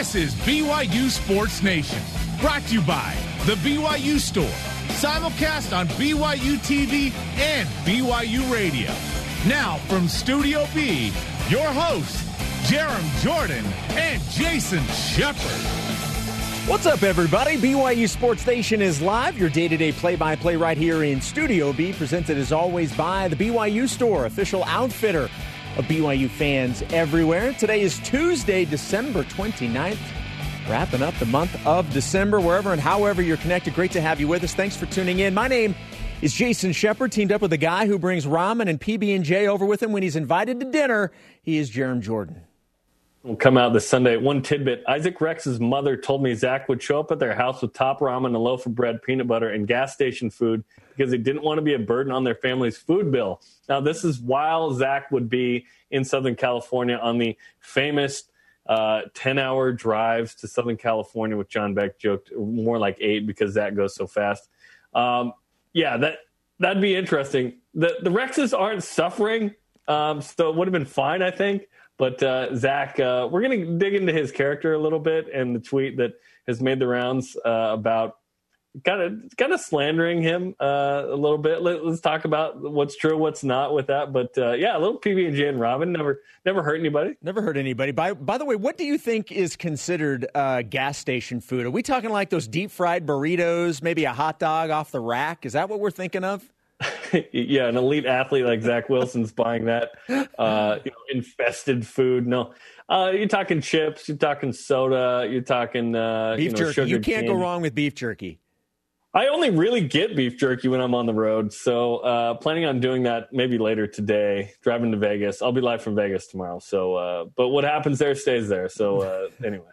This is BYU Sports Nation, brought to you by The BYU Store, simulcast on BYU TV and BYU Radio. Now from Studio B, your hosts, Jarom Jordan and Jason Shepard. What's up, everybody? BYU Sports Nation is live. Your day to day play by play right here in Studio B, presented as always by the BYU Store, official outfitter of BYU fans everywhere. Today is Tuesday, December 29th. Wrapping up the month of December, wherever and however you're connected. Great to have you with us. Thanks for tuning in. My name is Jason Shepard, teamed up with a guy who brings ramen and PB&J over with him when he's invited to dinner. He is Jarom Jordan We'll come out this Sunday. One tidbit Isaac Rex's mother told me Zach would show up at their house with top ramen, a loaf of bread, peanut butter, and gas station food because they didn't want to be a burden on their family's food bill. Now, this is while Zach would be in Southern California on the famous uh, 10 hour drives to Southern California, which John Beck joked more like eight because that goes so fast. Um, yeah, that, that'd be interesting. The, the Rexes aren't suffering, um, so it would have been fine, I think. But uh, Zach, uh, we're going to dig into his character a little bit and the tweet that has made the rounds uh, about kind of kind of slandering him uh, a little bit. Let, us talk about what's true, what's not with that. But uh, yeah, a little PB and J and ramen never never hurt anybody. Never hurt anybody. By by the way, what do you think is considered uh, gas station food? Are we talking like those deep fried burritos, maybe a hot dog off the rack? Is that what we're thinking of? yeah, an elite athlete like Zach Wilson's buying that uh, you know, infested food. No, uh, you're talking chips, you're talking soda, you're talking uh, beef you know, jerky. You can't go wrong with beef jerky. I only really get beef jerky when I'm on the road, so uh, planning on doing that maybe later today. Driving to Vegas, I'll be live from Vegas tomorrow. So, uh, but what happens there stays there. So uh, anyway.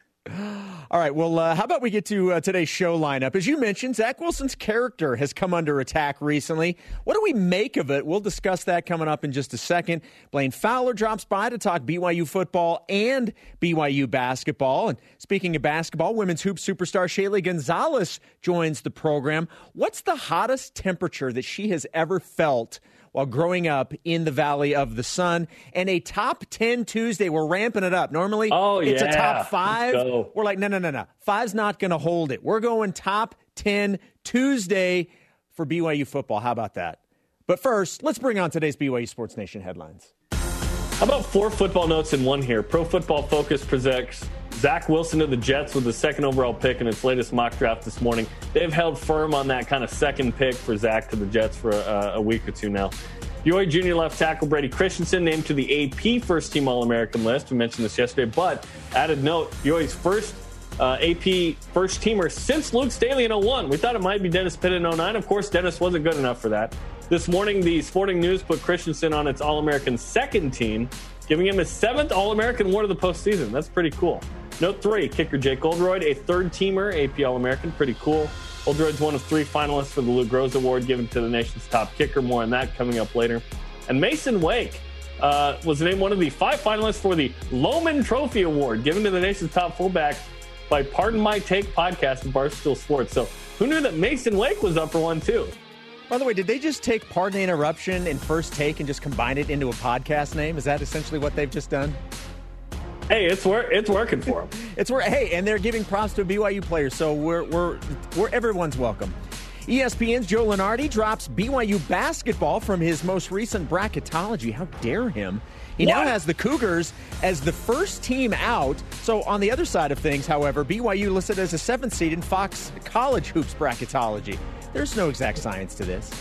All right. Well, uh, how about we get to uh, today's show lineup? As you mentioned, Zach Wilson's character has come under attack recently. What do we make of it? We'll discuss that coming up in just a second. Blaine Fowler drops by to talk BYU football and BYU basketball. And speaking of basketball, women's hoop superstar Shaylee Gonzales joins the program. What's the hottest temperature that she has ever felt? While growing up in the Valley of the Sun. And a top 10 Tuesday, we're ramping it up. Normally, oh, it's yeah. a top five. We're like, no, no, no, no. Five's not going to hold it. We're going top 10 Tuesday for BYU football. How about that? But first, let's bring on today's BYU Sports Nation headlines. How about four football notes in one here? Pro Football Focus presents Zach Wilson to the Jets with the second overall pick in its latest mock draft this morning. They've held firm on that kind of second pick for Zach to the Jets for a, a week or two now. BYU junior left tackle Brady Christensen named to the AP first team All American list. We mentioned this yesterday, but added note BYU's first uh, AP first teamer since Luke Staley in 01. We thought it might be Dennis Pitta in 09. Of course, Dennis wasn't good enough for that. This morning, the Sporting News put Christensen on its All American second team, giving him his seventh All American award of the postseason. That's pretty cool. Note three, kicker Jake Oldroyd, a third teamer, AP All American. Pretty cool. Oldroyd's one of three finalists for the Lou Groza Award given to the nation's top kicker. More on that coming up later. And Mason Wake uh, was named one of the five finalists for the Lowman Trophy Award given to the nation's top fullback by Pardon My Take podcast and Barstool Sports. So who knew that Mason Wake was up for one too? By the way, did they just take Pardon the Interruption and First Take and just combine it into a podcast name? Is that essentially what they've just done? Hey, it's wor- it's working for them. it's wor- Hey, and they're giving props to BYU players, so we're we're we're everyone's welcome. ESPN's Joe Lunardi drops BYU basketball from his most recent bracketology. How dare him? He what? now has the Cougars as the first team out. So on the other side of things, however, BYU listed as a seventh seed in Fox College Hoops bracketology. There's no exact science to this.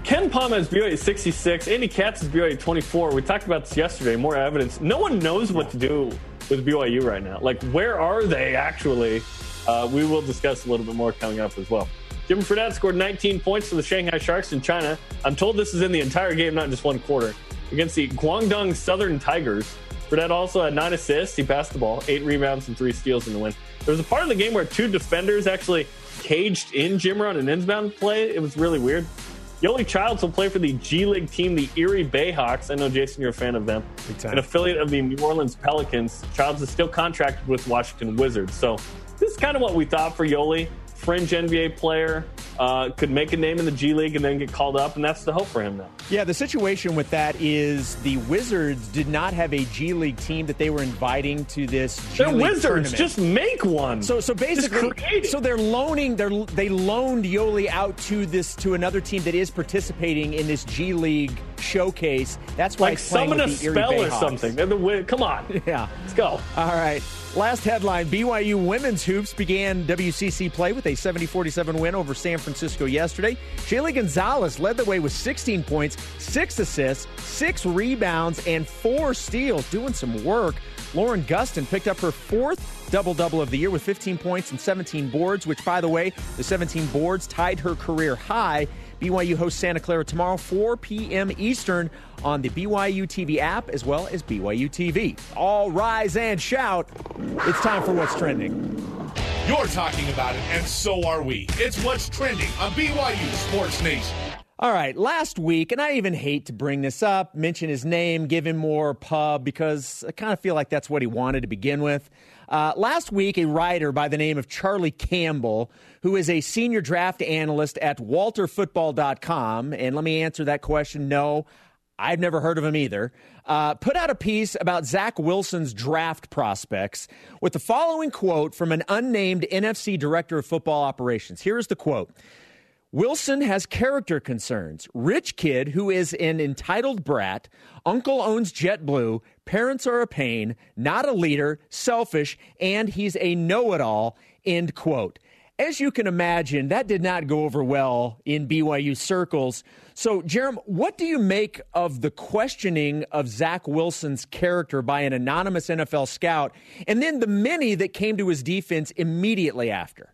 KenPom has BYU at 66. Andy Katz is BYU 24. We talked about this yesterday. More evidence. No one knows what to do with BYU right now. Like, where are they actually? Uh, we will discuss a little bit more coming up as well. Jimmer Fredette scored 19 points for the Shanghai Sharks in China. I'm told this is in the entire game, not just one quarter, against the Guangdong Southern Tigers. Fredette also had nine assists. He passed the ball, eight rebounds, and three steals in the win. There was a part of the game where two defenders actually caged in Jimmer on an inbound play. It was really weird. Yoeli Childs will play for the G League team, the Erie Bayhawks. I know, Jason, you're a fan of them. An affiliate of the New Orleans Pelicans. Childs is still contracted with Washington Wizards. So this is kind of what we thought for Yoeli. Fringe NBA player, uh, could make a name in the G League and then get called up, and that's the hope for him now. Yeah, the situation with that is the Wizards did not have a G League team that they were inviting to this. G they're League Wizards. Tournament. Just make one. So, so basically, so they're loaning. They're they loaned Yoeli out to this to another team that is participating in this G League showcase. That's why like summon a spell or something. Come on. Yeah, let's go. All right. Last headline BYU women's hoops began WCC play with a 70 47 win over San Francisco yesterday. Shaylee Gonzales led the way with 16 points, six assists, six rebounds, and four steals, doing some work. Lauren Gustin picked up her fourth double double of the year with 15 points and 17 boards, which, by the way, the 17 boards tied her career high. BYU hosts Santa Clara tomorrow, 4 p.m. Eastern on the BYU TV app as well as BYU TV. All rise and shout. It's time for What's Trending. You're talking about it, and so are we. It's What's Trending on BYU Sports Nation. All right, last week, and I even hate to bring this up, mention his name, give him more pub because I kind of feel like that's what he wanted to begin with. Uh, last week, a writer by the name of Charlie Campbell, who is a senior draft analyst at walterfootball.com, and let me answer that question no, I've never heard of him either, uh, put out a piece about Zach Wilson's draft prospects with the following quote from an unnamed NFC director of football operations. Here is the quote. Wilson has character concerns. Rich kid who is an entitled brat. Uncle owns JetBlue. Parents are a pain. Not a leader. Selfish. And he's a know it all. End quote. As you can imagine, that did not go over well in BYU circles. So, Jarom, what do you make of the questioning of Zach Wilson's character by an anonymous NFL scout, and then the many that came to his defense immediately after?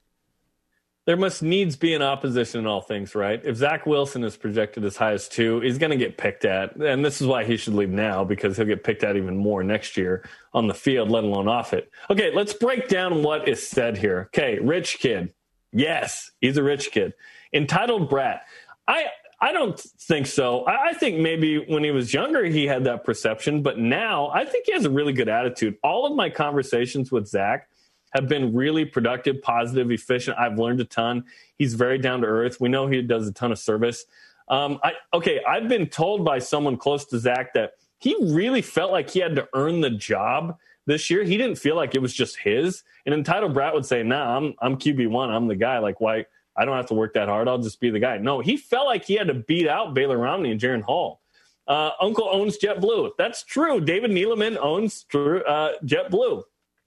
There must needs be an opposition in all things, right? If Zach Wilson is projected as high as two, he's going to get picked at. And this is why he should leave now because he'll get picked at even more next year on the field, let alone off it. Okay, let's break down what is said here. Okay, rich kid. Yes, he's a rich kid. Entitled brat. I, I don't think so. I, I think maybe when he was younger, he had that perception, but now I think he has a really good attitude. All of my conversations with Zach, have been really productive, positive, efficient. I've learned a ton. He's very down to earth. We know he does a ton of service. Um, I, okay, I've been told by someone close to Zach that he really felt like he had to earn the job this year. He didn't feel like it was just his. And entitled Brat would say, "Nah, I'm I'm QB one. I'm the guy. Like, why? I don't have to work that hard. I'll just be the guy." No, he felt like he had to beat out Baylor Romney and Jaren Hall. Uh, Uncle owns JetBlue. That's true. David Neeleman owns uh, JetBlue.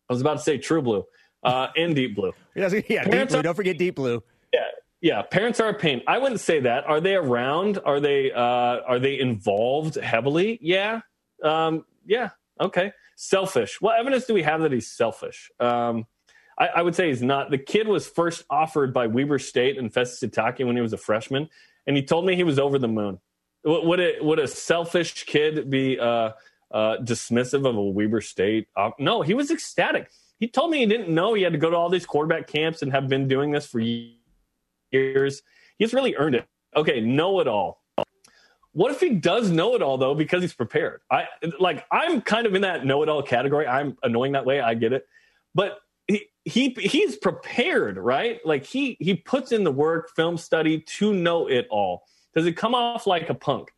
I was about to say True Blue uh, and Deep Blue. Yeah, yeah Deep Blue. Are, Don't forget Deep Blue. Yeah, yeah. Parents are a pain. I wouldn't say that. Are they around? Are they uh, are they involved heavily? Yeah, um, yeah. Okay. Selfish. What evidence do we have that he's selfish? Um, I, I, would say he's not. The kid was first offered by Weber State and Festus Sitake when he was a freshman, and he told me he was over the moon. Would it would a selfish kid be uh, uh, dismissive of a Weber State? Uh, no, he was ecstatic. He told me he didn't know he had to go to all these quarterback camps and have been doing this for years. He's really earned it. Okay, know it all. What if he does know it all though because he's prepared? I like I'm kind of in that know it all category. I'm annoying that way. I get it, but he he he's prepared, right? Like he he puts in the work, film study to know it all. Does it come off like a punk?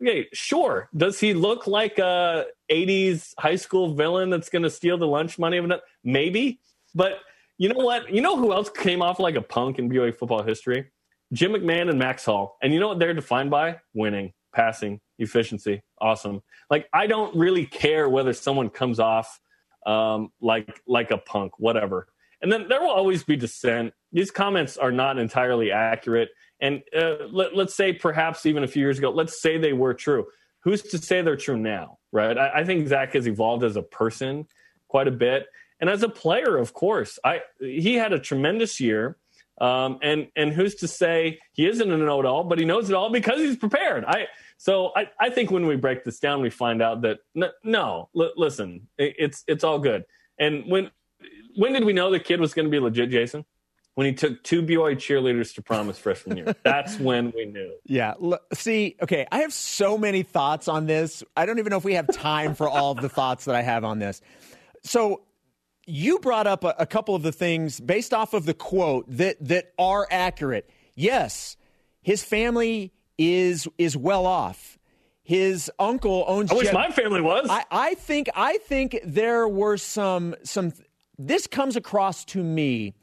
Okay, sure. Does he look like a 80s high school villain that's going to steal the lunch money of another? Maybe. But you know what? You know who else came off like a punk in BYU football history? Jim McMahon and Max Hall. And you know what they're defined by? Winning, passing, efficiency. Awesome. Like I don't really care whether someone comes off um, like like a punk, whatever. And then there will always be dissent. These comments are not entirely accurate. And uh, let, us say perhaps even a few years ago, let's say they were true. Who's to say they're true now, right? I, I think Zach has evolved as a person quite a bit, and as a player, of course. I he had a tremendous year, um, and and who's to say he isn't a know-it-all, but he knows it all because he's prepared. I so I, I think when we break this down, we find out that n- no, l- listen, it, it's it's all good. And when when did we know the kid was going to be legit, Jason? When he took two BYU cheerleaders to promise freshman year. That's when we knew. Yeah. See, okay, I have so many thoughts on this. I don't even know if we have time for all of the thoughts that I have on this. So, you brought up a, a, couple of the things based off of the quote that that are accurate. Yes, his family is is well off. His uncle owns. I wish my family was. I, I think I think there were some some. This comes across to me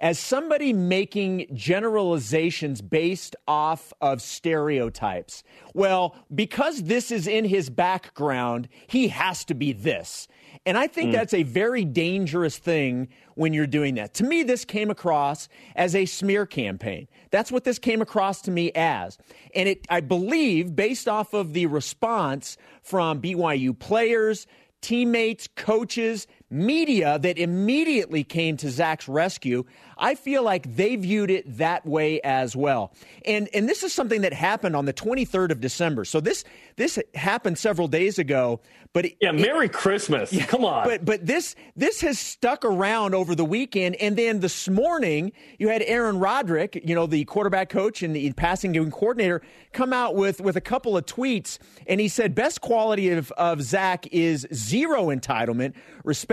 as somebody making generalizations based off of stereotypes. Well, because this is in his background, he has to be this. And I think mm. that's a very dangerous thing when you're doing that. To me, this came across as a smear campaign. That's what this came across to me as. And it, I believe, based off of the response from BYU players, teammates, coaches, media that immediately came to Zach's rescue, I feel like they viewed it that way as well. And and this is something that happened on the 23rd of December. So this this happened several days ago, but it, Yeah, Merry it, Christmas. Yeah, Come on. But but this this has stuck around over the weekend and then this morning you had Aaron Roderick, you know, the quarterback coach and the passing game coordinator come out with with a couple of tweets and he said best quality of of Zach is zero entitlement,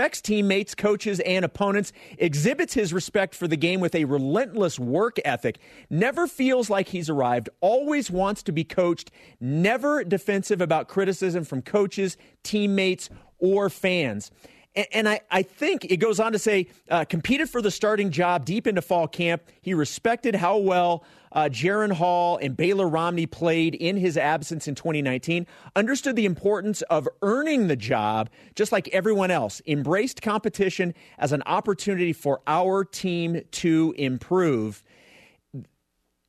respects teammates, coaches and opponents, exhibits his respect for the game with a relentless work ethic, never feels like he's arrived, always wants to be coached, never defensive about criticism from coaches, teammates, or fans. And I, I think it goes on to say, uh, competed for the starting job deep into fall camp. He respected how well uh, Jaren Hall and Baylor Romney played in his absence in 2019, understood the importance of earning the job just like everyone else, embraced competition as an opportunity for our team to improve.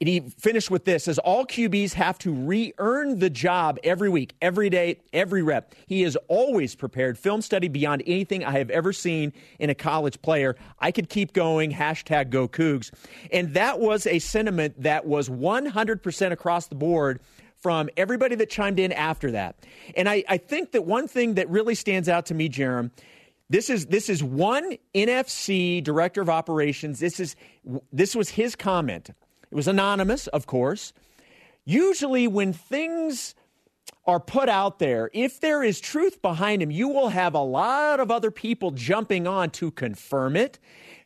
And he finished with this as all QBs have to re earn the job every week, every day, every rep. He is always prepared. Film study beyond anything I have ever seen in a college player. I could keep going. Hashtag go Cougs. And that was a sentiment that was 100% across the board from everybody that chimed in after that. And I, I think that one thing that really stands out to me, Jarom, this is this is one NFC director of operations. This is this was his comment. It was anonymous, of course. Usually, when things are put out there, if there is truth behind them, you will have a lot of other people jumping on to confirm it,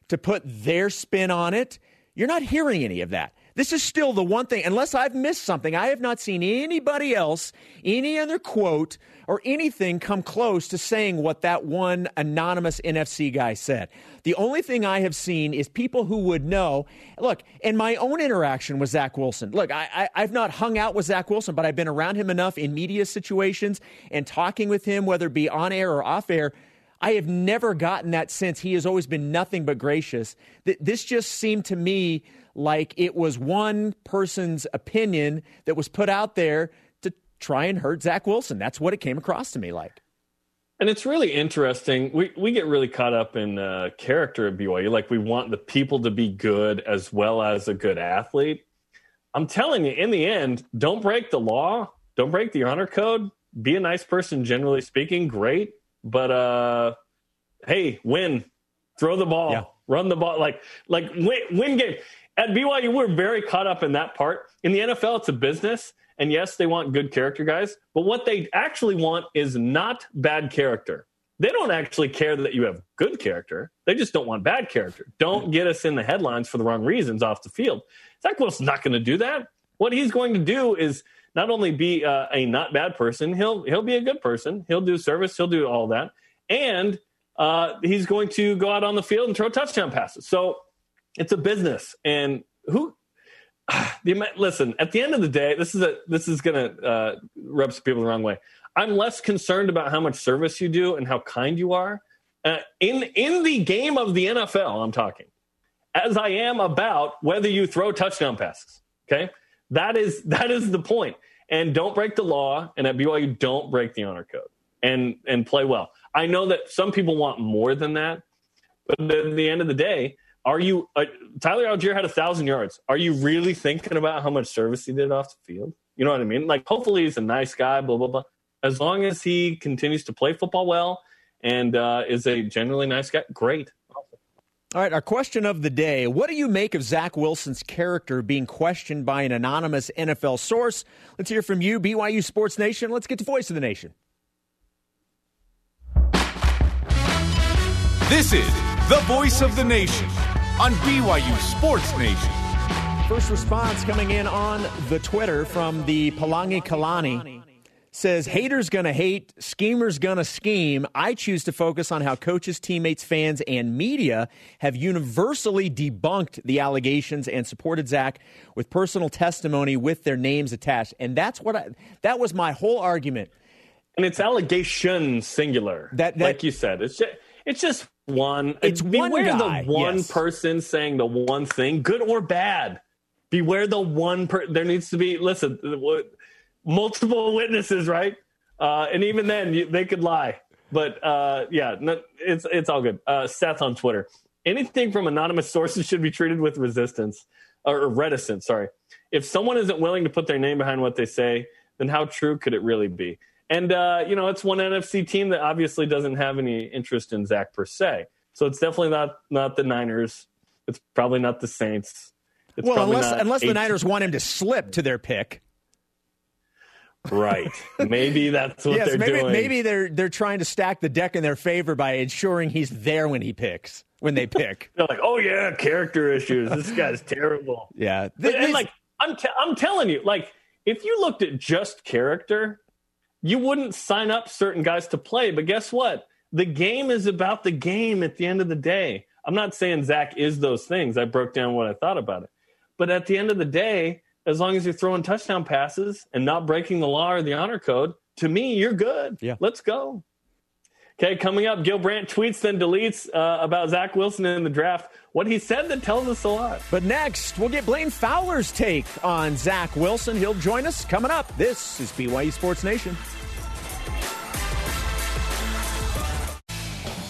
to put their spin on it. You're not hearing any of that. This is still the one thing, unless I've missed something, I have not seen anybody else, any other quote or anything come close to saying what that one anonymous NFC guy said. The only thing I have seen is people who would know. Look, in my own interaction with Zach Wilson, look, I, have not hung out with Zach Wilson, but I've been around him enough in media situations and talking with him, whether it be on air or off air. I have never gotten that sense. He has always been nothing but gracious. This just seemed to me like it was one person's opinion that was put out there to try and hurt Zach Wilson. That's what it came across to me like. And it's really interesting. We we get really caught up in uh, character at BYU. Like we want the people to be good as well as a good athlete. I'm telling you, in the end, don't break the law. Don't break the honor code. Be a nice person, generally speaking. Great, but uh, hey, win. Throw the ball. Yeah. Run the ball. Like like win, win game at BYU, we're very caught up in that part. In the NFL, it's a business. And yes, they want good character guys, but what they actually want is not bad character. They don't actually care that you have good character. They just don't want bad character. Don't get us in the headlines for the wrong reasons off the field. Zach Wilson's not going to do that. What he's going to do is not only be uh, a not bad person, he'll he'll be a good person. He'll do service. He'll do all that, and uh, he's going to go out on the field and throw touchdown passes. So it's a business, and who? The listen. At the end of the day, this is a this is to uh, rub some people the wrong way. I'm less concerned about how much service you do and how kind you are uh, in in the game of the NFL. I'm talking as I am about whether you throw touchdown passes. Okay, that is that is the point. And don't break the law. And at BYU, don't break the honor code and and play well. I know that some people want more than that, but at the end of the day, are you uh, Tyler Allgeier had a thousand yards? Are you really thinking about how much service he did off the field? You know what I mean? Like, hopefully, he's a nice guy. Blah blah blah. As long as he continues to play football well and uh, is a generally nice guy, great. All right, our question of the day. What do you make of Zach Wilson's character being questioned by an anonymous NFL source? Let's hear from you, BYU Sports Nation. Let's get to Voice of the Nation. This is the voice of the nation on BYU Sports Nation. First response coming in on the Twitter from the Palangi Kalani says haters gonna hate, schemers gonna scheme. I choose to focus on how coaches, teammates, fans, and media have universally debunked the allegations and supported Zach with personal testimony with their names attached. And that's what I that was my whole argument. And it's allegation singular. That, that like you said, it's just it's just one. It's Beware one guy. the one yes. person saying the one thing, good or bad. Beware the one per. There needs to be listen multiple witnesses, right? Uh, and even then, you, they could lie. But uh, yeah, no, it's it's all good. Uh, Seth on Twitter. Anything from anonymous sources should be treated with resistance or reticence. Sorry. If someone isn't willing to put their name behind what they say, then how true could it really be? And uh, you know, it's one NFC team that obviously doesn't have any interest in Zach per se. So it's definitely not not the Niners. It's probably not the Saints. It's well, unless unless the Niners want him to slip to their pick. Right. Maybe that's what yes, they're maybe, doing. Maybe they're they're trying to stack the deck in their favor by ensuring he's there when he picks. When they pick, they're like, "Oh yeah, character issues. This guy's terrible." Yeah, and, and like I'm t- I'm telling you, like if you looked at just character, you wouldn't sign up certain guys to play. But guess what? The game is about the game. At the end of the day, I'm not saying Zach is those things. I broke down what I thought about it, but at the end of the day, as long as you're throwing touchdown passes and not breaking the law or the honor code, to me, you're good. Yeah. Let's go. Okay, coming up, Gil Brandt tweets then deletes uh, about Zach Wilson in the draft. What he said that tells us a lot. But next, we'll get Blaine Fowler's take on Zach Wilson. He'll join us coming up. This is BYU Sports Nation.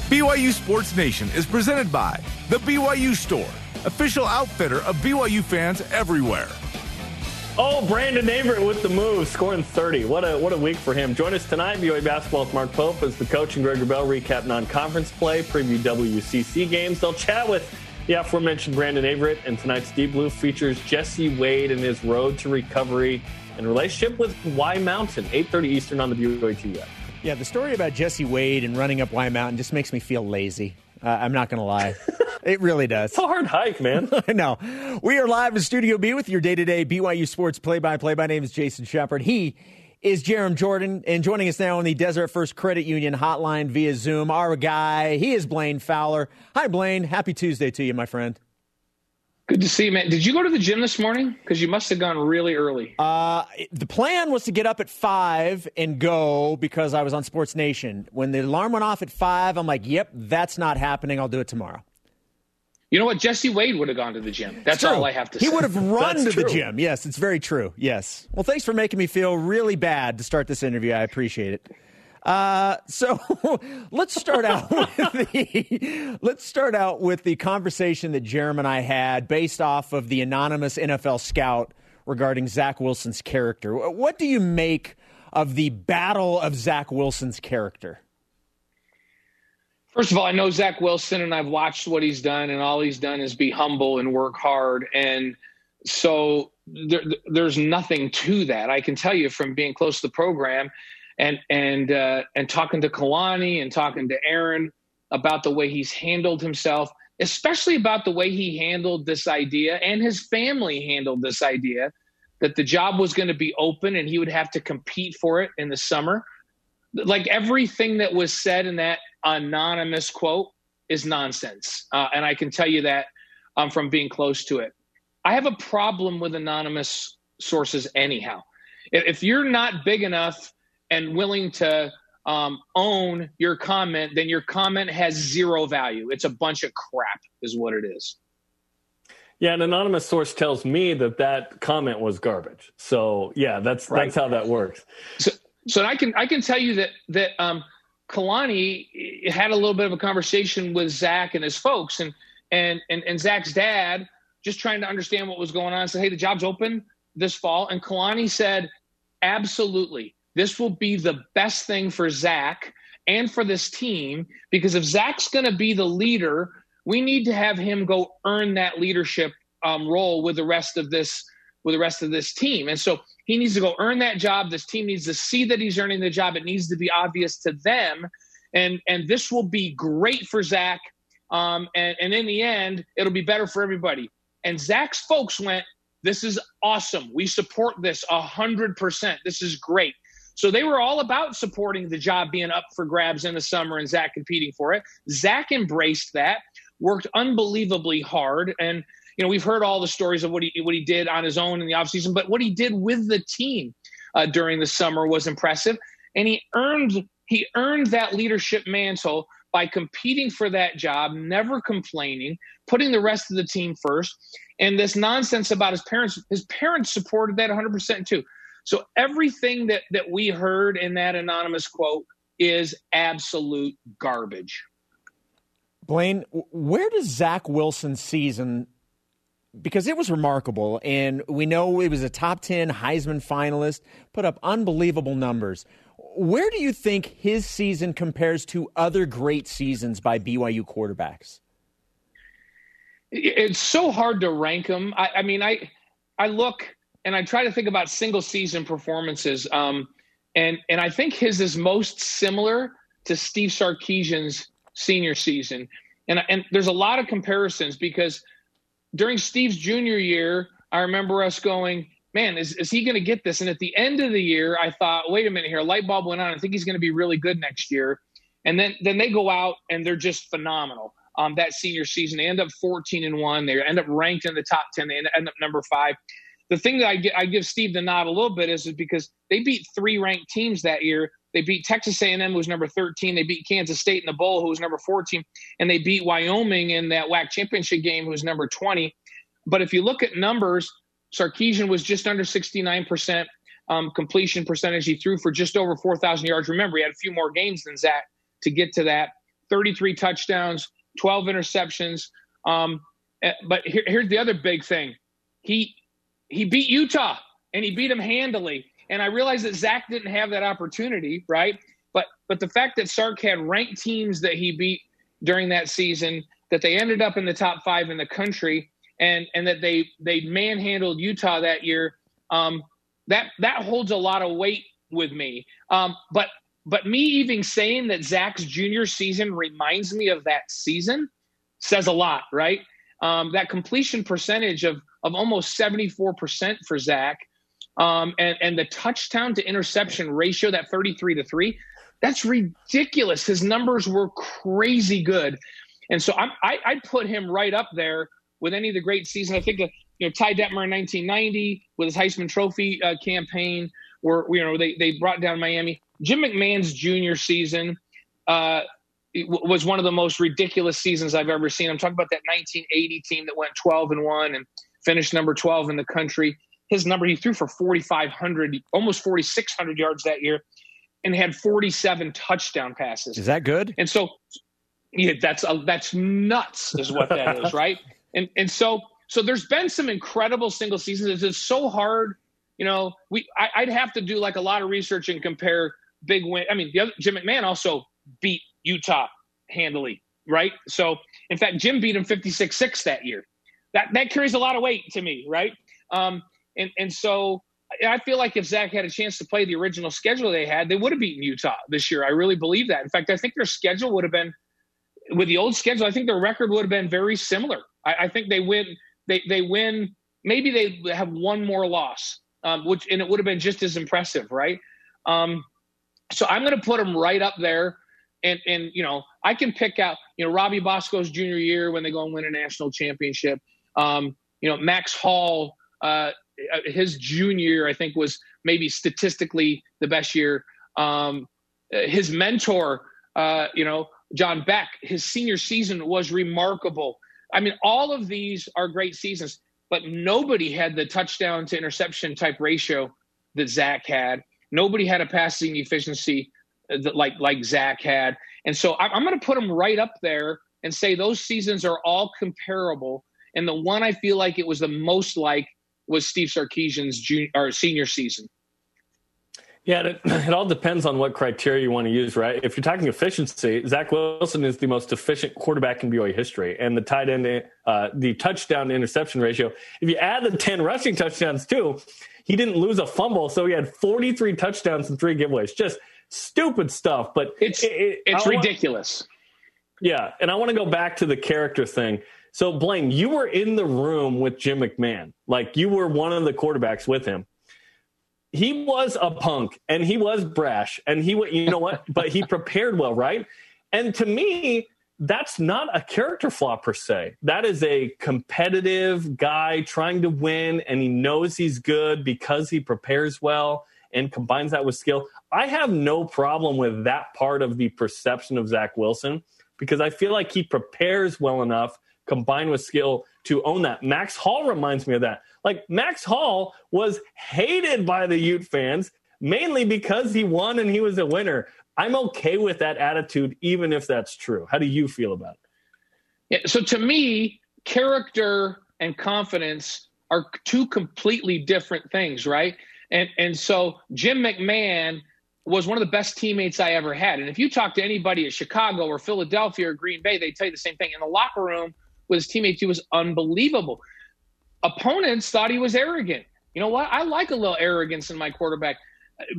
BYU Sports Nation is presented by The BYU Store, official outfitter of BYU fans everywhere. Oh, Brandon Averette with the move, scoring 30. What a what a week for him. Join us tonight, BYU basketball with Mark Pope as the coach and Greg Wrubell recap non-conference play, preview WCC games. They'll chat with the aforementioned Brandon Averette, and tonight's Deep Blue features Jesse Wade and his road to recovery and relationship with Y Mountain, 8.30 Eastern on the BYU TV app. Yeah, the story about Jesse Wade and running up Y Mountain just makes me feel lazy. Uh, I'm not going to lie. It really does. It's a hard hike, man. I know. We are live in Studio B with your day to day BYU Sports play by play. My name is Jason Shepard. He is Jarom Jordan, and joining us now on the Deseret First Credit Union hotline via Zoom, our guy, he is Blaine Fowler. Hi, Blaine. Happy Tuesday to you, my friend. Good to see you, man. Did you go to the gym this morning? Because you must have gone really early. Uh, the plan was to get up at five and go because I was on Sports Nation. When the alarm went off at five, I'm like, "Yep, that's not happening. I'll do it tomorrow." You know what? Jesse Wade would have gone to the gym. That's all I have to he say. He would have run That's to true. the gym. Yes, it's very true. Yes. Well, thanks for making me feel really bad to start this interview. I appreciate it. Uh, so let's start out with the let's start out with the conversation that Jarom and I had based off of the anonymous NFL scout regarding Zach Wilson's character. What do you make of the battle of Zach Wilson's character? First of all, I know Zach Wilson and I've watched what he's done, and all he's done is be humble and work hard. And so there, there's nothing to that. I can tell you from being close to the program and and uh, and talking to Kalani and talking to Aaron about the way he's handled himself, especially about the way he handled this idea and his family handled this idea that the job was going to be open and he would have to compete for it in the summer. Like everything that was said in that anonymous quote is nonsense. Uh, and I can tell you that um, from being close to it. I have a problem with anonymous sources, anyhow. If, if you're not big enough and willing to um, own your comment, then your comment has zero value. It's a bunch of crap, is what it is. Yeah, an anonymous source tells me that that comment was garbage. So yeah, that's right. that's how that works. So, so I can I can tell you that that um, Kalani had a little bit of a conversation with Zach and his folks, and and and, and Zach's dad just trying to understand what was going on. Said, "Hey, the job's open this fall," and Kalani said, "Absolutely, this will be the best thing for Zach and for this team because if Zach's going to be the leader, we need to have him go earn that leadership um, role with the rest of this with the rest of this team, and so." He needs to go earn that job. This team needs to see that he's earning the job. It needs to be obvious to them. And and this will be great for Zach Um, and, and in the end, it'll be better for everybody. And Zach's folks went, This is awesome. We support this 100%. This is great. So they were all about supporting the job being up for grabs in the summer and Zach competing for it. Zach embraced that, worked unbelievably hard. And, you know, we've heard all the stories of what he, what he did on his own in the offseason, but what he did with the team uh, during the summer was impressive. And he earned he earned that leadership mantle by competing for that job, never complaining, putting the rest of the team first. And this nonsense about his parents, his parents supported that 100% too. So everything that that we heard in that anonymous quote is absolute garbage. Blaine, where does Zach Wilson's season because it was remarkable and we know it was a top 10 Heisman finalist, put up unbelievable numbers. Where do you think his season compares to other great seasons by BYU quarterbacks? It's so hard to rank them. I, I mean, I I look and I try to think about single season performances. Um, and and I think his is most similar to Steve Sarkisian's senior season. And and there's a lot of comparisons because during Steve's junior year, I remember us going, man, is, is he going to get this? And at the end of the year, I thought, wait a minute here, light bulb went on. I think he's going to be really good next year. And then then they go out and they're just phenomenal. Um, that senior season, they end up 14 and one. They end up ranked in the top 10. They end up number five the thing that I, get, I give Steve the nod a little bit is, is because they beat three ranked teams that year. They beat Texas A&M, who was number 13. They beat Kansas State in the bowl, who was number 14, and they beat Wyoming in that WAC championship game, who was number 20. But if you look at numbers, Sarkisian was just under 69% um, completion percentage. He threw for just over 4,000 yards. Remember, he had a few more games than Zach to get to that. 33 touchdowns, 12 interceptions. Um, eh, but here, here's the other big thing. He he beat Utah and he beat him handily. And I realized that Zach didn't have that opportunity, right? But but the fact that Sark had ranked teams that he beat during that season, that they ended up in the top five in the country, and and that they they manhandled Utah that year, um, that that holds a lot of weight with me. Um, but but me even saying that Zach's junior season reminds me of that season says a lot, right? Um, that completion percentage of of almost 74% for Zach. Um, and, and the touchdown to interception ratio, that 33 to 3, that's ridiculous. His numbers were crazy good. And so I'm, I, I'd put him right up there with any of the great seasons. I think, uh, you know, Ty Detmer in 1990 with his Heisman Trophy uh, campaign, where, you know, they, they brought down Miami. Jim McMahon's junior season uh, was one of the most ridiculous seasons I've ever seen. I'm talking about that 1980 team that went 12 and 1 and finished number 12 in the country. His number, he threw for 4,500, almost 4,600 yards that year, and had 47 touchdown passes. Is that good? And so, yeah, that's uh, that's nuts, is what that is, right? And and so so there's been some incredible single seasons. It's so hard, you know. We I, would have to do like a lot of research and compare big win. I mean, the other, Jim McMahon also beat Utah handily, right? So in fact, Jim beat him 56-6 that year that that carries a lot of weight to me, right? Um, and and so I feel like if Zach had a chance to play the original schedule they had, they would have beaten Utah this year. I really believe that. In fact, I think their schedule would have been with the old schedule. I think their record would have been very similar. I, I think they win. They they win. Maybe they have one more loss, um, which and it would have been just as impressive, right? Um, so I'm going to put them right up there. And and you know I can pick out you know Robbie Bosco's junior year when they go and win a national championship. Um, you know, Max Hall, uh, his junior year, I think, was maybe statistically the best year. Um, his mentor, uh, you know, John Beck, his senior season was remarkable. I mean, all of these are great seasons, but nobody had the touchdown to interception type ratio that Zach had. Nobody had a passing efficiency that like like Zach had, and so I'm going to put him right up there and say those seasons are all comparable and the one I feel like it was the most like was Steve Sarkisian's junior or senior season. Yeah, it, it, all depends on what criteria you want to use, right? If you're talking efficiency, Zach Wilson is the most efficient quarterback in BYU history, and the tight end, uh, the touchdown interception ratio. If you add the ten rushing touchdowns too, he didn't lose a fumble, so he had 43 touchdowns and three giveaways. Just stupid stuff, but it's it, it's ridiculous. Yeah, and I want to go back to the character thing. So, Blaine, you were in the room with Jim McMahon. Like you were one of the quarterbacks with him. He was a punk and he was brash and he, went, you know what? but he prepared well, right? And to me, that's not a character flaw per se. That is a competitive guy trying to win and he knows he's good because he prepares well and combines that with skill. I have no problem with that part of the perception of Zach Wilson because I feel like he prepares well enough combined with skill to own that. Max Hall reminds me of that. Like Max Hall was hated by the Ute fans mainly because he won and he was a winner. I'm okay with that attitude, even if that's true. How do you feel about it? Yeah, so to me, character and confidence are two completely different things, right? And and so Jim McMahon was one of the best teammates I ever had. And if you talk to anybody at Chicago or Philadelphia or Green Bay, they tell you the same thing. In the locker room with his teammates, he was unbelievable. Opponents thought he was arrogant. You know what? I like a little arrogance in my quarterback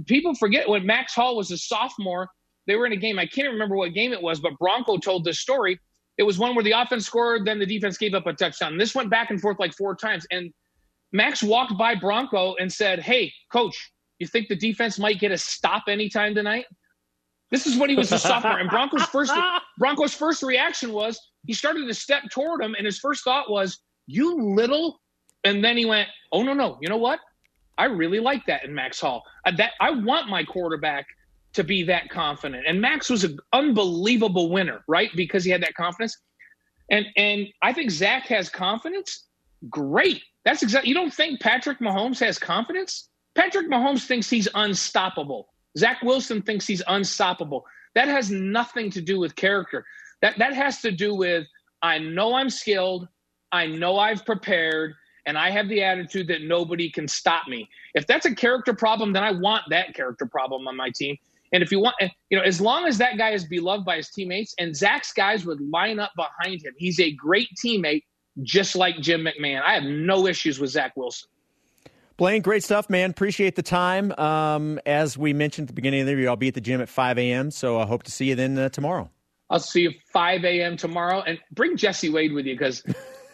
people forget when Max Hall was a sophomore, they were in a game. I can't remember what game it was, but Bronco told this story. It was one where the offense scored, then the defense gave up a touchdown. This went back and forth like four times. And Max walked by Bronco and said, Hey, coach, you think the defense might get a stop anytime tonight? This is when he was a sophomore. And Bronco's first Bronco's first reaction was he started to step toward him, and his first thought was, You little. And then he went, Oh no, no, you know what? I really like that in Max Hall. Uh, that I want my quarterback to be that confident. And Max was an unbelievable winner, right? Because he had that confidence. And and I think Zach has confidence. Great. That's exactly. You don't think Patrick Mahomes has confidence? Patrick Mahomes thinks he's unstoppable. Zach Wilson thinks he's unstoppable. That has nothing to do with character. That that has to do with I know I'm skilled. I know I've prepared and I have the attitude that nobody can stop me. If that's a character problem, then I want that character problem on my team. And if you want, you know, as long as that guy is beloved by his teammates and Zach's guys would line up behind him, he's a great teammate, just like Jim McMahon. I have no issues with Zach Wilson. Blaine, great stuff, man. Appreciate the time. Um, as we mentioned at the beginning of the interview, I'll be at the gym at 5 a.m., so I hope to see you then uh, tomorrow. I'll see you 5 a.m. tomorrow, and bring Jesse Wade with you because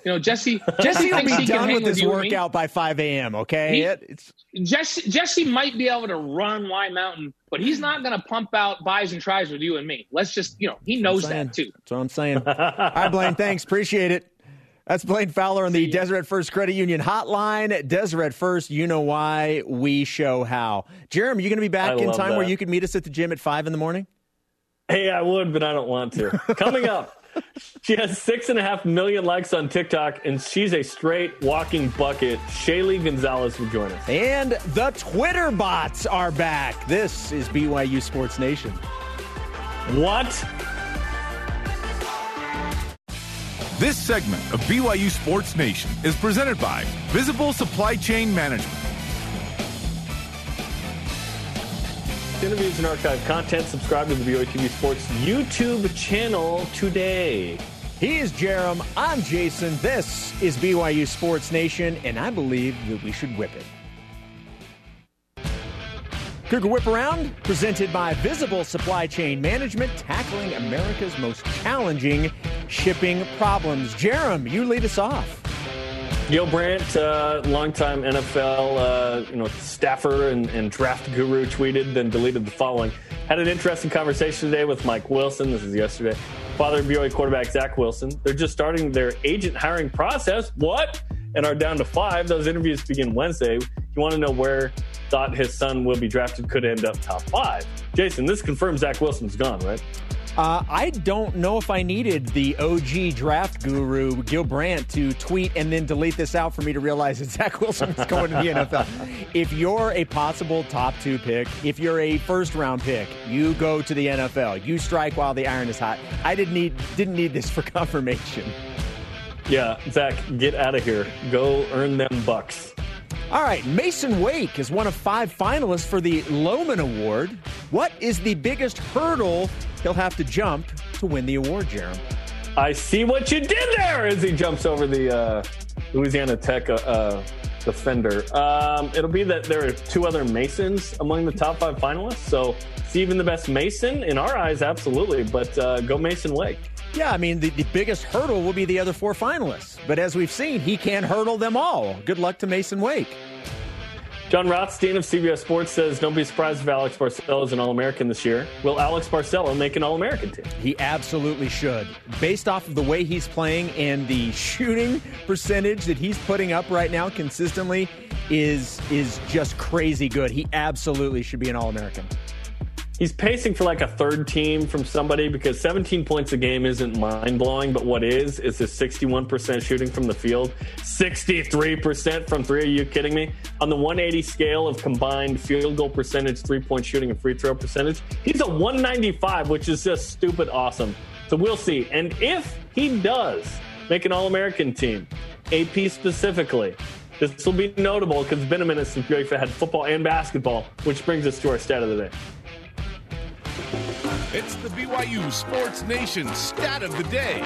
you know, Jesse. Jesse will be done with this workout by 5 a.m. Okay, he, it's Jesse. Jesse might be able to run Y Mountain, but he's not going to pump out buys and tries with you and me. Let's just, you know, he knows that too. That's what I'm saying. All right, Blaine. Thanks. Appreciate it. That's Blaine Fowler on the Deseret First Credit Union hotline. Deseret First, you know why, we show how. Jeremy, you going to be back I in time that. where you can meet us at the gym at 5 in the morning? Hey, I would, but I don't want to. Coming up she has six and a half million likes on TikTok, and she's a straight walking bucket. Shaylee Gonzales will join us. And the Twitter bots are back. This is BYU Sports Nation. What? This segment of BYU Sports Nation is presented by Visible Supply Chain Management. Interviews and archive content, subscribe to the BYU Sports YouTube channel today. He is Jarom. I'm Jason. This is BYU Sports Nation, and I believe that we should whip it. Cougar Whip Around, presented by Visible Supply Chain Management, tackling America's most challenging shipping problems. Jarom, you lead us off. Gil Brandt, uh, longtime NFL uh, you know staffer and, and, draft guru, tweeted then deleted the following. Had an interesting conversation today with Mike Wilson. This is yesterday. Father of BYU quarterback Zach Wilson. They're just starting their agent hiring process. What? And are down to five. Those interviews begin Wednesday. You want to know where thought his son will be drafted? Could end up top five. Jason, this confirms Zach Wilson's gone, right? Uh, I don't know if I needed the OG draft guru, Gil Brandt, to tweet and then delete this out for me to realize that Zach Wilson was going to the NFL. If you're a possible top two pick, if you're a first round pick, you go to the NFL. You strike while the iron is hot. I didn't need didn't need this for confirmation. Yeah, Zach, get out of here. Go earn them bucks. All right, Mason Wake is one of five finalists for the Lowman Award. What is the biggest hurdle he'll have to jump to win the award, Jarom. I see what you did there as he jumps over the uh, Louisiana Tech uh, uh, defender. Um, it'll be that there are two other Masons among the top five finalists. So, even the best Mason in our eyes, absolutely. But uh, go Mason Wake. Yeah, I mean, the, the biggest hurdle will be the other four finalists. But as we've seen, he can hurdle them all. Good luck to Mason Wake. Jon Rothstein of CBS Sports says, Don't be surprised if Alex Barcelo is an All American this year. Will Alex Barcelo make an All American team? He absolutely should. Based off of the way he's playing and the shooting percentage that he's putting up right now consistently is is just crazy good. He absolutely should be an All American he's pacing for like a third team from somebody because 17 points a game isn't mind blowing, but what is is his 61% shooting from the field, 63% from three. Are you kidding me? On the 180 scale of combined field goal percentage, three point shooting, and free throw percentage, he's a 195, which is just stupid awesome. So we'll see. And if he does make an All American team, AP specifically, this will be notable because it's been a minute since UEFA had football and basketball, which brings us to our stat of the day. It's the BYU Sports Nation stat of the day.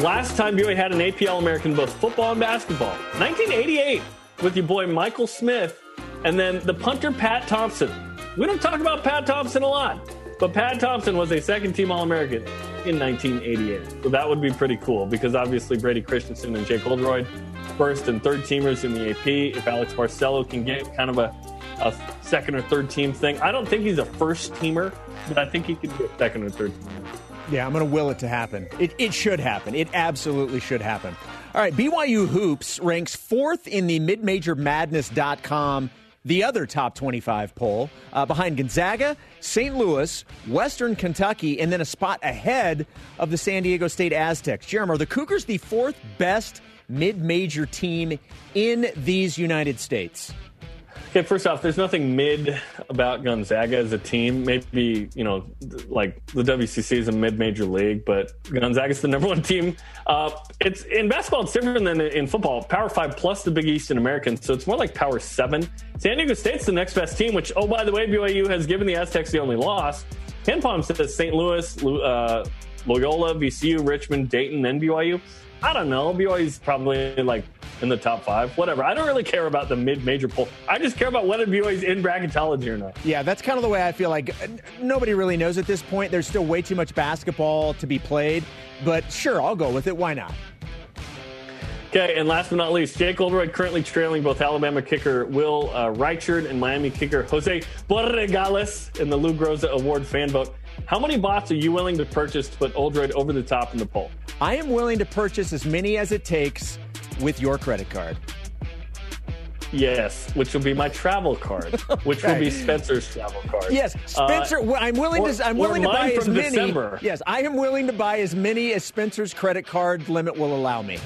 Last time BYU had an AP All American both football and basketball, 1988, with your boy Michael Smith, and then the punter Pat Thompson. We don't talk about Pat Thompson a lot, but Pat Thompson was a second team All American in 1988. So that would be pretty cool because obviously Brady Christensen and Jake Oldroyd, first and third teamers in the AP. If Alex Barcelo can get kind of a, a second or third team thing, I don't think he's a first teamer but I think he could a second or third. Yeah, I'm going to will it to happen. It, it should happen. It absolutely should happen. All right, BYU Hoops ranks fourth in the midmajormadness.com, the other top 25 poll, uh, behind Gonzaga, St. Louis, Western Kentucky, and then a spot ahead of the San Diego State Aztecs. Jeremy, are the Cougars the fourth best mid major team in these United States? Okay, first off, there's nothing mid about Gonzaga as a team. Maybe, you know, like the WCC is a mid-major league, but Gonzaga's the number one team. Uh, it's in basketball, it's different than in football. Power five plus the Big East and American, so it's more like Power seven. San Diego State's the next best team, which, oh, by the way, BYU has given the Aztecs the only loss. KenPom says St. Louis, uh, Loyola, VCU, Richmond, Dayton, and BYU. I don't know. BYU's probably like in the top five, whatever. I don't really care about the mid-major poll. I just care about whether BYU's in bracketology or not. Yeah, that's kind of the way I feel. Like nobody really knows at this point. There's still way too much basketball to be played, but sure, I'll go with it. Why not? Okay, and last but not least, Jake Oldroyd currently trailing both Alabama kicker Will uh, Reichard and Miami kicker Jose Borregales in the Lou Groza Award fan vote. How many bots are you willing to purchase to put Oldroyd over the top in the poll? I am willing to purchase as many as it takes with your credit card. Yes, which will be my travel card, which will be Spencer's travel card. Yes, Spencer. Uh, I'm willing or, to. I'm willing to buy as many. December. Yes, I am willing to buy as many as Spencer's credit card limit will allow me.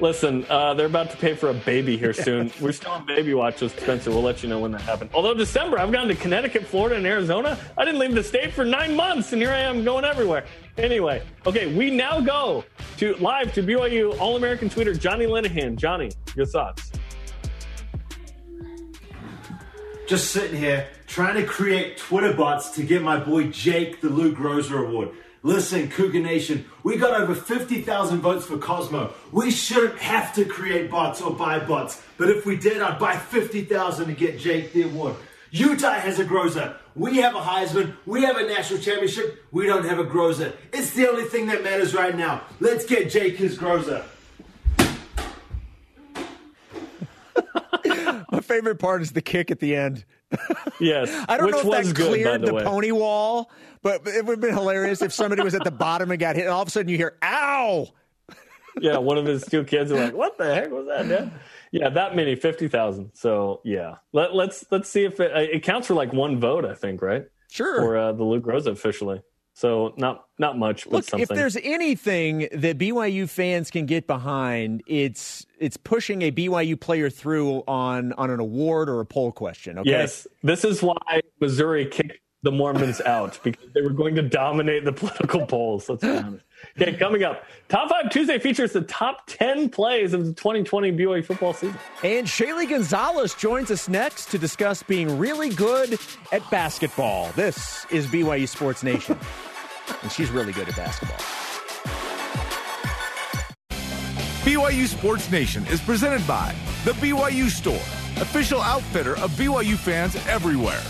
Listen, uh, they're about to pay for a baby here soon. We're still on baby watch with Spencer. We'll let you know when that happens. Although December, I've gone to Connecticut, Florida, and Arizona. I didn't leave the state for nine months, and here I am going everywhere. Anyway, okay, we now go to live to BYU All American tweeter Johnny Linehan. Johnny, your thoughts? Just sitting here trying to create Twitter bots to get my boy Jake the Lou Groza Award. Listen, Cougar Nation, we got over 50,000 votes for Cosmo. We shouldn't have to create bots or buy bots, but if we did, I'd buy 50,000 to get Jake the award. Utah has a Groza. We have a Heisman. We have a national championship. We don't have a Groza. It's the only thing that matters right now. Let's get Jake his Groza. My favorite part is the kick at the end. Yes. I don't know if that good, cleared the, the pony wall, but it would have been hilarious if somebody was at the bottom and got hit, and all of a sudden you hear, ow! yeah, one of his two kids are like, "What the heck was that, Dad?" Yeah, that many, fifty thousand. So yeah, Let, us let's, let's see if it, it counts for like one vote. I think right. Sure. For uh, the Lou Groza officially. So not not much, but Look, something. If there's anything that BYU fans can get behind, it's it's pushing a BYU player through on on an award or a poll question. Okay? Yes, this is why Missouri kicked the Mormons out because they were going to dominate the political polls. Let's be honest. Okay, coming up, Top 5 Tuesday features the top 10 plays of the 2020 BYU football season. And Shaylee Gonzales joins us next to discuss being really good at basketball. This is BYU Sports Nation, and she's really good at basketball. BYU Sports Nation is presented by The BYU Store, official outfitter of BYU fans everywhere.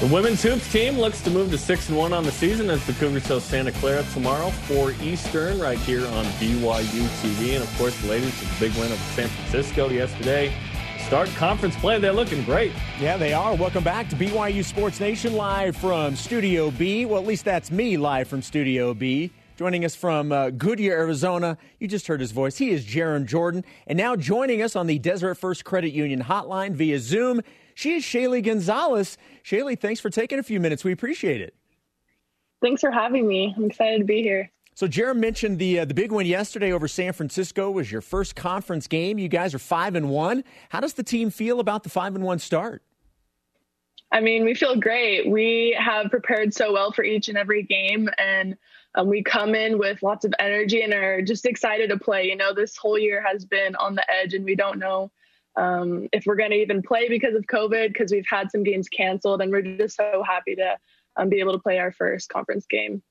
The women's hoops team looks to move to six and one on the season as the Cougars host Santa Clara tomorrow, four Eastern, right here on BYU TV. And of course, the ladies a big win over San Francisco yesterday. Start conference play. They're looking great. Yeah, they are. Welcome back to BYU Sports Nation live from Studio B. Well, at least that's me live from Studio B. Joining us from uh, Goodyear, Arizona, you just heard his voice. He is Jarom Jordan. And now joining us on the Deseret First Credit Union hotline via Zoom, she is Shaylee Gonzales. Shaylee, thanks for taking a few minutes. We appreciate it. Thanks for having me. I'm excited to be here. So, Jarom mentioned the uh, the big win yesterday over San Francisco was your first conference game. You guys are five and one. How does the team feel about the five and one start? I mean, we feel great. We have prepared so well for each and every game, and um, we come in with lots of energy and are just excited to play. You know, this whole year has been on the edge, and we don't know um, if we're going to even play because of COVID, because we've had some games canceled, and we're just so happy to um, be able to play our first conference game.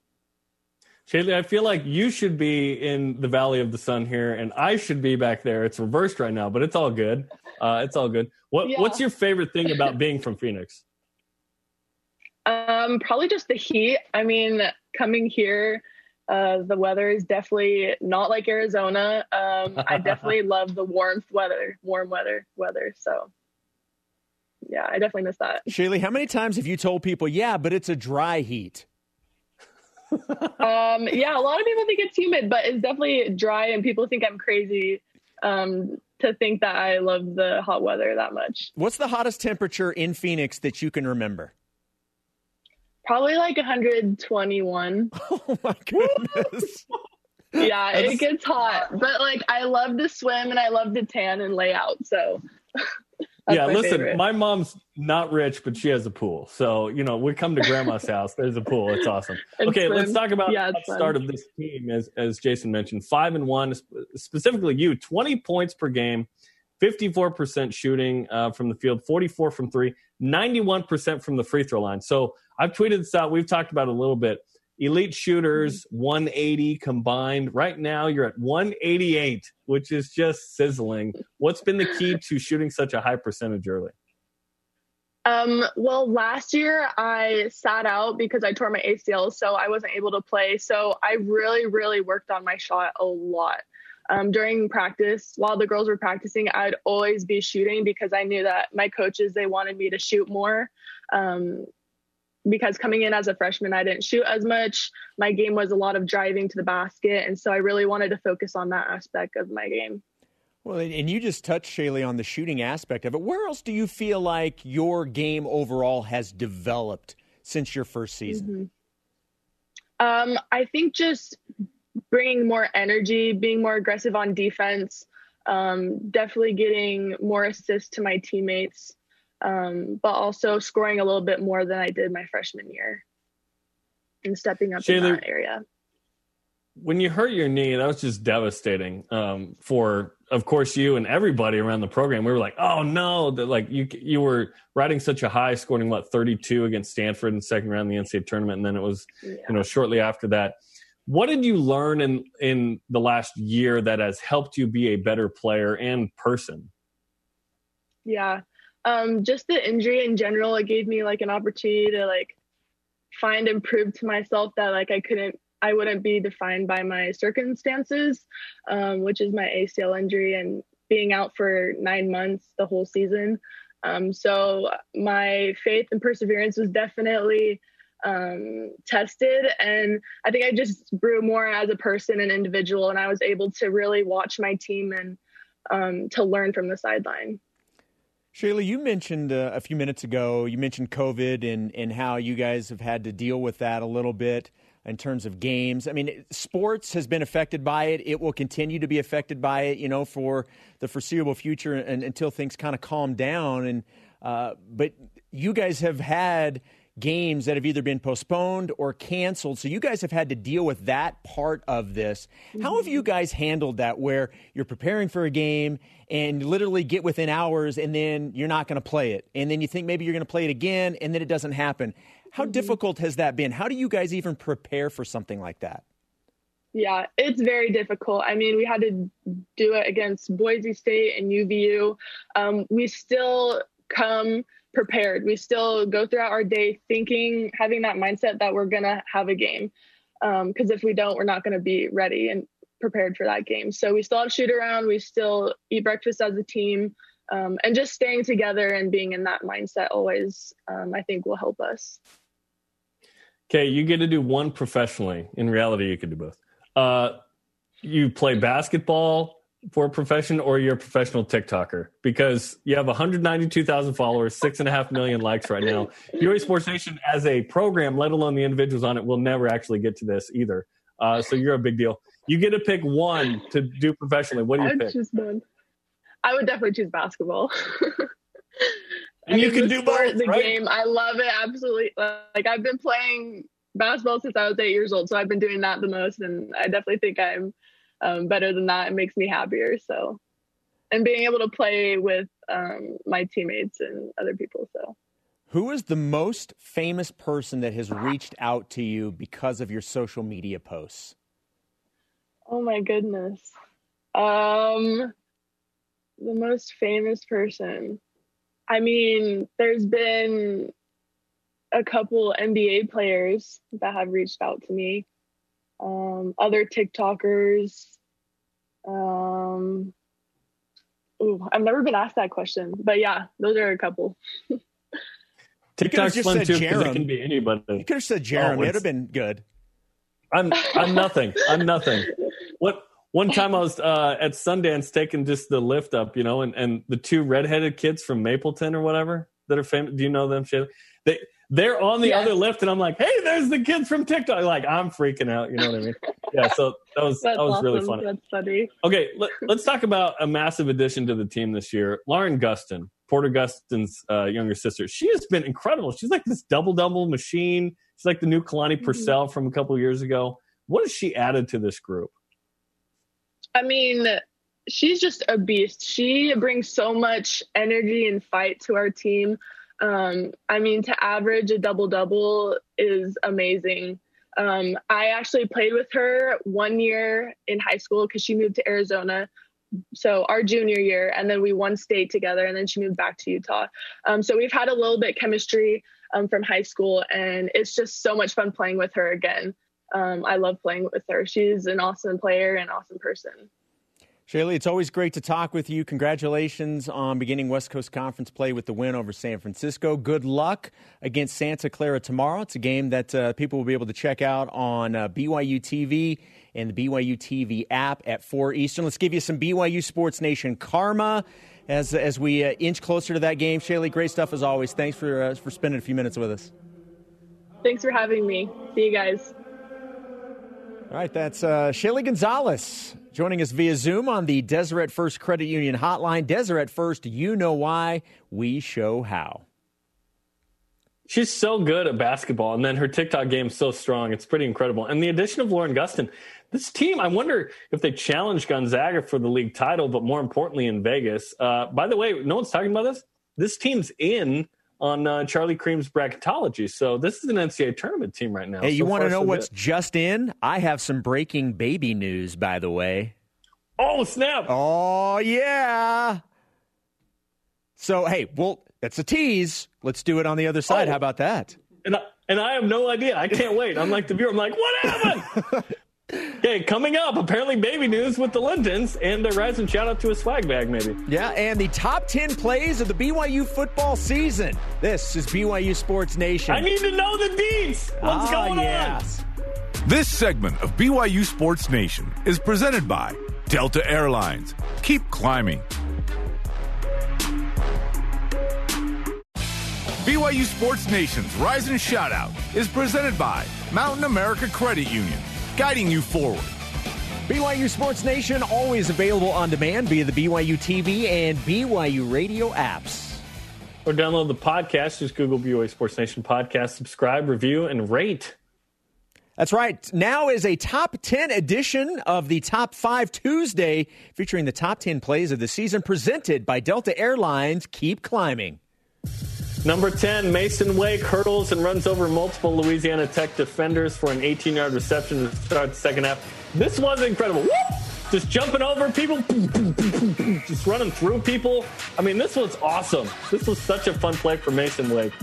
Shaylee, I feel like you should be in the Valley of the Sun here, and I should be back there. It's reversed right now, but it's all good. Uh, it's all good. What, yeah. What's your favorite thing about being from Phoenix? Um, probably just the heat. I mean, coming here, uh, the weather is definitely not like Arizona. Um, I definitely love the warmth weather, warm weather, weather. So, yeah, I definitely miss that. Shaylee, how many times have you told people, yeah, but it's a dry heat? Um, yeah, a lot of people think it's humid, but it's definitely dry, and people think I'm crazy um, to think that I love the hot weather that much. What's the hottest temperature in Phoenix that you can remember? Probably like 121. Oh my goodness. yeah, That's... it gets hot. But like I love to swim and I love to tan and lay out. So yeah, my listen, favorite. my mom's not rich, but she has a pool. So, you know, we come to grandma's house. There's a pool. It's awesome. okay, let's talk about yeah, the fun. start of this team. As as Jason mentioned, five and one, specifically you, 20 points per game, 54% shooting uh, from the field, 44 from three, 91% from the free throw line. So I've tweeted this out. We've talked about a little bit. Elite shooters, 180 combined. Right now, you're at 188, which is just sizzling. What's been the key to shooting such a high percentage early? Um, well, last year I sat out because I tore my ACL, so I wasn't able to play. So I really, really worked on my shot a lot. Um, during practice, while the girls were practicing, I'd always be shooting because I knew that my coaches they wanted me to shoot more. Um, because coming in as a freshman, I didn't shoot as much. My game was a lot of driving to the basket. And so I really wanted to focus on that aspect of my game. Well, and you just touched, Shaylee, on the shooting aspect of it. Where else do you feel like your game overall has developed since your first season? Mm-hmm. Um, I think just bringing more energy, being more aggressive on defense, um, definitely getting more assists to my teammates um, but also scoring a little bit more than I did my freshman year and stepping up Shaylee, in that area. When you hurt your knee, that was just devastating um, for, of course, you and everybody around the program. We were like, "Oh no!" That like you you were riding such a high, scoring what thirty two against Stanford in the second round of the NCAA tournament, and then it was yeah. you know shortly after that. What did you learn in in the last year that has helped you be a better player and person? Yeah, um, just the injury in general, it gave me like an opportunity to like find and prove to myself that like I couldn't, I wouldn't be defined by my circumstances, um, which is my ACL injury and being out for nine months the whole season. Um, so my faith and perseverance was definitely um, tested. And I think I just grew more as a person and individual, and I was able to really watch my team and um, to learn from the sideline. Shaylee, you mentioned uh, a few minutes ago, you mentioned COVID and, and how you guys have had to deal with that a little bit in terms of games. I mean, sports has been affected by it. It will continue to be affected by it, you know, for the foreseeable future and, until things kind of calm down. And uh, but you guys have had games that have either been postponed or canceled. So you guys have had to deal with that part of this. How have you mm-hmm. guys handled that where you're preparing for a game and literally get within hours and then you're not going to play it? And then you think maybe you're going to play it again and then it doesn't happen. How mm-hmm. difficult has that been? How do you guys even prepare for something like that? Yeah, it's very difficult. I mean, we had to do it against Boise State and UVU. Um, we still come prepared. We still go throughout our day thinking, having that mindset that we're gonna have a game. Because um, if we don't, we're not gonna be ready and prepared for that game. So we still have shoot around. We still eat breakfast as a team. Um, and just staying together and being in that mindset always, um, I think, will help us. Okay, you get to do one professionally. In reality, you could do both. Uh, you play basketball for a profession, or you're a professional TikToker because you have 192,000 followers, six and a half million likes right now. BYU Sports Nation, as a program, let alone the individuals on it, will never actually get to this either. Uh, so you're a big deal. You get to pick one to do professionally. What do you I'd pick? Choose one. I would definitely choose basketball. and you can do sport, both, the right? game. I love it absolutely. Like I've been playing basketball since I was eight years old, so I've been doing that the most, and I definitely think I'm um, better than that. It makes me happier. So, and being able to play with um, my teammates and other people. So, who is the most famous person that has reached out to you because of your social media posts? Oh my goodness. Um, the most famous person. I mean, there's been a couple NBA players that have reached out to me. Um, other TikTokers. Um, ooh, I've never been asked that question, but yeah, those are a couple. TikTok's fun too because it can be anybody. You could have said Jeremy. Oh, It'd have been good. I'm I'm nothing. I'm nothing. What one time I was uh, at Sundance taking just the lift up, you know, and, and the two redheaded kids from Mapleton or whatever that are famous. Do you know them? They they're on the other lift, and I'm like, hey, there's the kids from TikTok. Like I'm freaking out. You know what I mean? Yeah. So that was that was awesome. really funny. That's funny. Okay, let, us talk about a massive addition to the team this year, Lauren Gustin, Porter Gustin's uh, younger sister. She has been incredible. She's like this double double machine. She's like the new Kalani mm-hmm. Purcell from a couple years ago. What has she added to this group? I mean, she's just a beast. She brings so much energy and fight to our team. Um, I mean, to average a double double is amazing. Um, I actually played with her one year in high school because she moved to Arizona. So our junior year, and then we won state together, and then she moved back to Utah. Um, so we've had a little bit chemistry um, from high school, and it's just so much fun playing with her again. Um, I love playing with her. She's an awesome player and awesome person. Shaylee, it's always great to talk with you. Congratulations on beginning West Coast Conference play with the win over San Francisco. Good luck against Santa Clara tomorrow. It's a game that uh, people will be able to check out on uh, BYU TV and the BYU TV app at 4 Eastern. Let's give you some BYU Sports Nation karma as, as we uh, inch closer to that game. Shaylee, great stuff as always. Thanks for, uh, for spending a few minutes with us. Thanks for having me. See you guys. All right, that's uh, Shaylee Gonzales joining us via Zoom on the Deseret First Credit Union hotline. Deseret First, you know why, we show how. She's so good at basketball, and then her TikTok game is so strong. It's pretty incredible. And the addition of Lauren Gustin, this team, I wonder if they challenge Gonzaga for the league title, but more importantly in Vegas. Uh, by the way, no one's talking about this. This team's in on uh, Charlie Creme's bracketology. So this is an NCAA tournament team right now. Hey, you so want to know so what's good. just in? I have some breaking baby news, by the way. Oh, snap. Oh, yeah. So, hey, well, that's a tease. Let's do it on the other side. Oh. How about that? And I, and I have no idea. I can't wait. I'm like the viewer. I'm like, what happened? Okay, coming up, apparently baby news with the Lintons and a rising shout out to a swag bag, maybe. Yeah, and the top 10 plays of the BYU football season. This is BYU Sports Nation. I need to know the deets. What's ah, going yes. on? This segment of BYU Sports Nation is presented by Delta Airlines. Keep climbing. BYU Sports Nation's Rise and Shoutout is presented by Mountain America Credit Union guiding you forward. BYU Sports Nation, always available on demand via the BYU TV and BYU radio apps. Or download the podcast. Just Google BYU Sports Nation podcast, subscribe, review, and rate. That's right. Now is a top 10 edition of the Top 5 Tuesday featuring the top 10 plays of the season presented by Delta Airlines. Keep climbing. Number 10, Mason Wake hurdles and runs over multiple Louisiana Tech defenders for an 18 yard reception to start the second half. This was incredible. Woo! just jumping over people, just running through people. I mean, this was awesome. This was such a fun play for Mason Wake.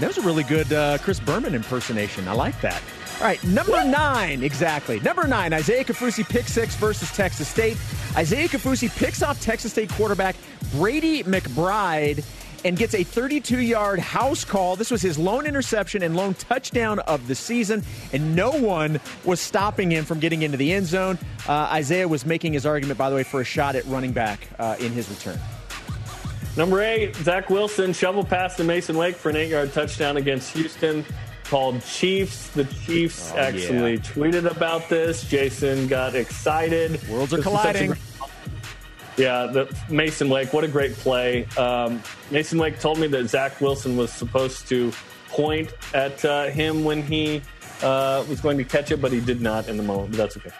That was a really good uh, Chris Berman impersonation. I like that. All right, number nine, exactly. Number nine, Isaiah Kaufusi pick six versus Texas State. Isaiah Kaufusi picks off Texas State quarterback Brady McBride and gets a 32 yard house call. This was his lone interception and lone touchdown of the season, and no one was stopping him from getting into the end zone. Uh, Isaiah was making his argument, by the way, for a shot at running back uh, in his return. Number eight, Zach Wilson shovel pass to Mason Wake for an eight yard touchdown against Houston. Called Chiefs. The Chiefs oh, actually yeah. tweeted about this. Jason got excited. Worlds are this colliding. Yeah, the Mason Wake, what a great play. Um, Mason Wake told me that Zach Wilson was supposed to point at uh, him when he uh, was going to catch it, but he did not in the moment. But that's okay.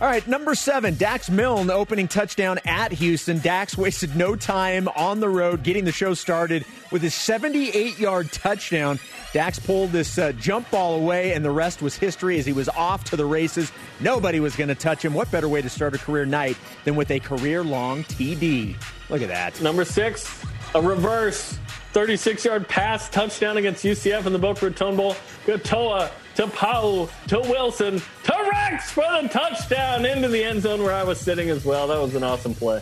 All right, number seven, Dax Milne opening touchdown at Houston. Dax wasted no time on the road getting the show started with his 78 yard touchdown. Dax pulled this uh, jump ball away, and the rest was history as he was off to the races. Nobody was going to touch him. What better way to start a career night than with a career long TD? Look at that. Number six, a reverse 36 yard pass touchdown against UCF in the Boca Raton Bowl. Katoa to Pau'u to Wilson to Rex for the touchdown into the end zone where I was sitting as well. That was an awesome play.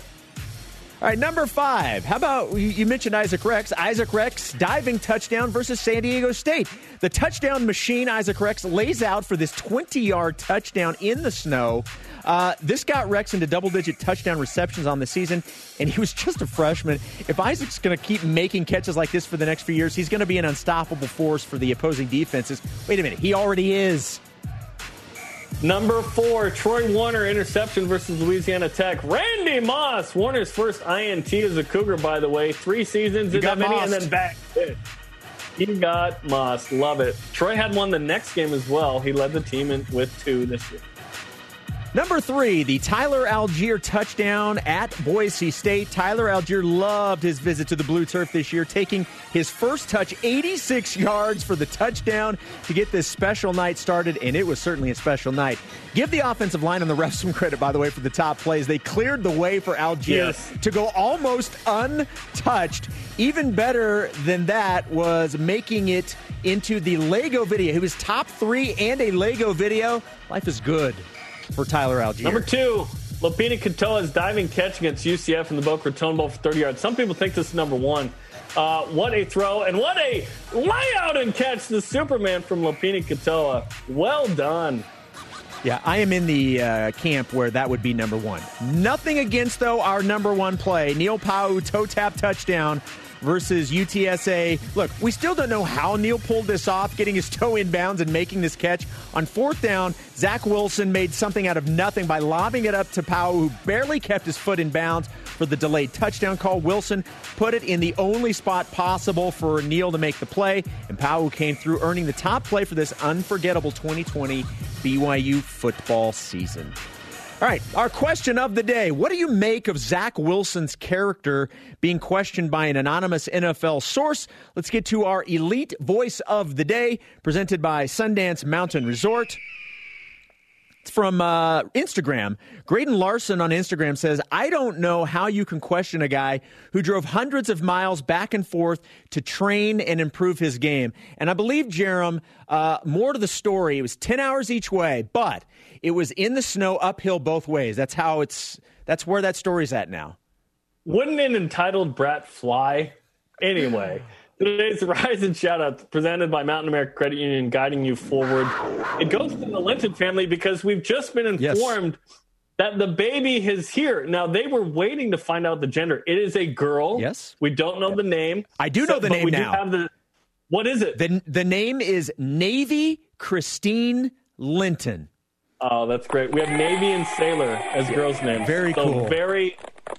All right, number five. How about you mentioned Isaac Rex? Isaac Rex diving touchdown versus San Diego State. The touchdown machine Isaac Rex lays out for this 20 yard touchdown in the snow. Uh, this got Rex into double digit touchdown receptions on the season, and he was just a freshman. If Isaac's going to keep making catches like this for the next few years, he's going to be an unstoppable force for the opposing defenses. Wait a minute, he already is. Number four, Troy Warner interception versus Louisiana Tech. Randy Moss, Warner's first INT as a Cougar, by the way. Three seasons, in that many, and then back. He got Moss. Love it. Troy had one the next game as well. He led the team in, with two this year. Number three, the Tyler Allgeier touchdown at Boise State. Tyler Allgeier loved his visit to the blue turf this year, taking his first touch 86 yards for the touchdown to get this special night started, and it was certainly a special night. Give the offensive line and the refs some credit, by the way, for the top plays. They cleared the way for Allgeier yes. to go almost untouched. Even better than that was making it into the Lego video. He was top three and a Lego video. Life is good for Tyler Allgeier. Number two, Lopini Katoa's diving catch against UCF in the Boca Raton Bowl for 30 yards. Some people think this is number one. Uh, what a throw and what a layout and catch the Superman from Lopini Katoa. Well done. Yeah, I am in the uh, camp where that would be number one. Nothing against, though, our number one play. Neil Pau'u, toe tap touchdown versus UTSA. Look, we still don't know how Neil pulled this off, getting his toe in bounds and making this catch. On fourth down, Zach Wilson made something out of nothing by lobbing it up to Pau'u, who barely kept his foot in bounds for the delayed touchdown call. Wilson put it in the only spot possible for Neil to make the play, and Pau'u came through, earning the top play for this unforgettable 2020 BYU football season. All right, our question of the day. What do you make of Zach Wilson's character being questioned by an anonymous NFL source? Let's get to our elite voice of the day, presented by Sundance Mountain Resort. From uh, Instagram. Graydon Larson on Instagram says, I don't know how you can question a guy who drove hundreds of miles back and forth to train and improve his game. And I believe, Jarom, uh, more to the story, it was 10 hours each way, but it was in the snow uphill both ways. That's how it's. That's where that story's at now. Wouldn't an entitled brat fly? Anyway, today's Rise and Shout Out presented by Mountain America Credit Union, guiding you forward. It goes to the Linton family because we've just been informed yes. that the baby is here. Now they were waiting to find out the gender. It is a girl. Yes. We don't know the name. I do so, know the name we now. Do have the, what is it? The the name is Navy Christine Linton. Oh, that's great. We have Navy and Sailor as girls' names. Very so cool. Very.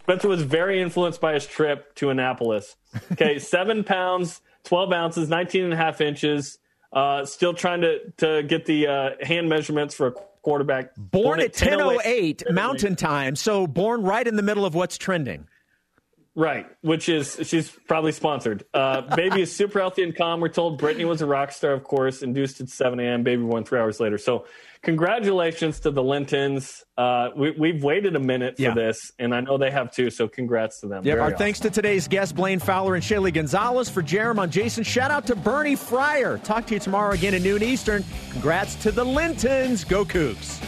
Spencer was very influenced by his trip to Annapolis. Okay, seven pounds, 12 ounces, 19 and a half inches. Uh, still trying to, to get the uh, hand measurements for a quarterback. Born, born at 10.08 Mountain Time, so born right in the middle of what's trending. Right, which is she's probably sponsored. Uh, baby is super healthy and calm. We're told Brittany was a rock star, of course, induced at 7 a.m. Baby born three hours later. So, congratulations to the Lintons. Uh, we, have waited a minute for yeah. this, and I know they have too. So, congrats to them. Yeah, our awesome. thanks to today's guests, Blaine Fowler and Shaylee Gonzales. For Jeremy on Jason, shout out to Bernie Fryer. Talk to you tomorrow again at noon Eastern. Congrats to the Lintons. Go Cougs.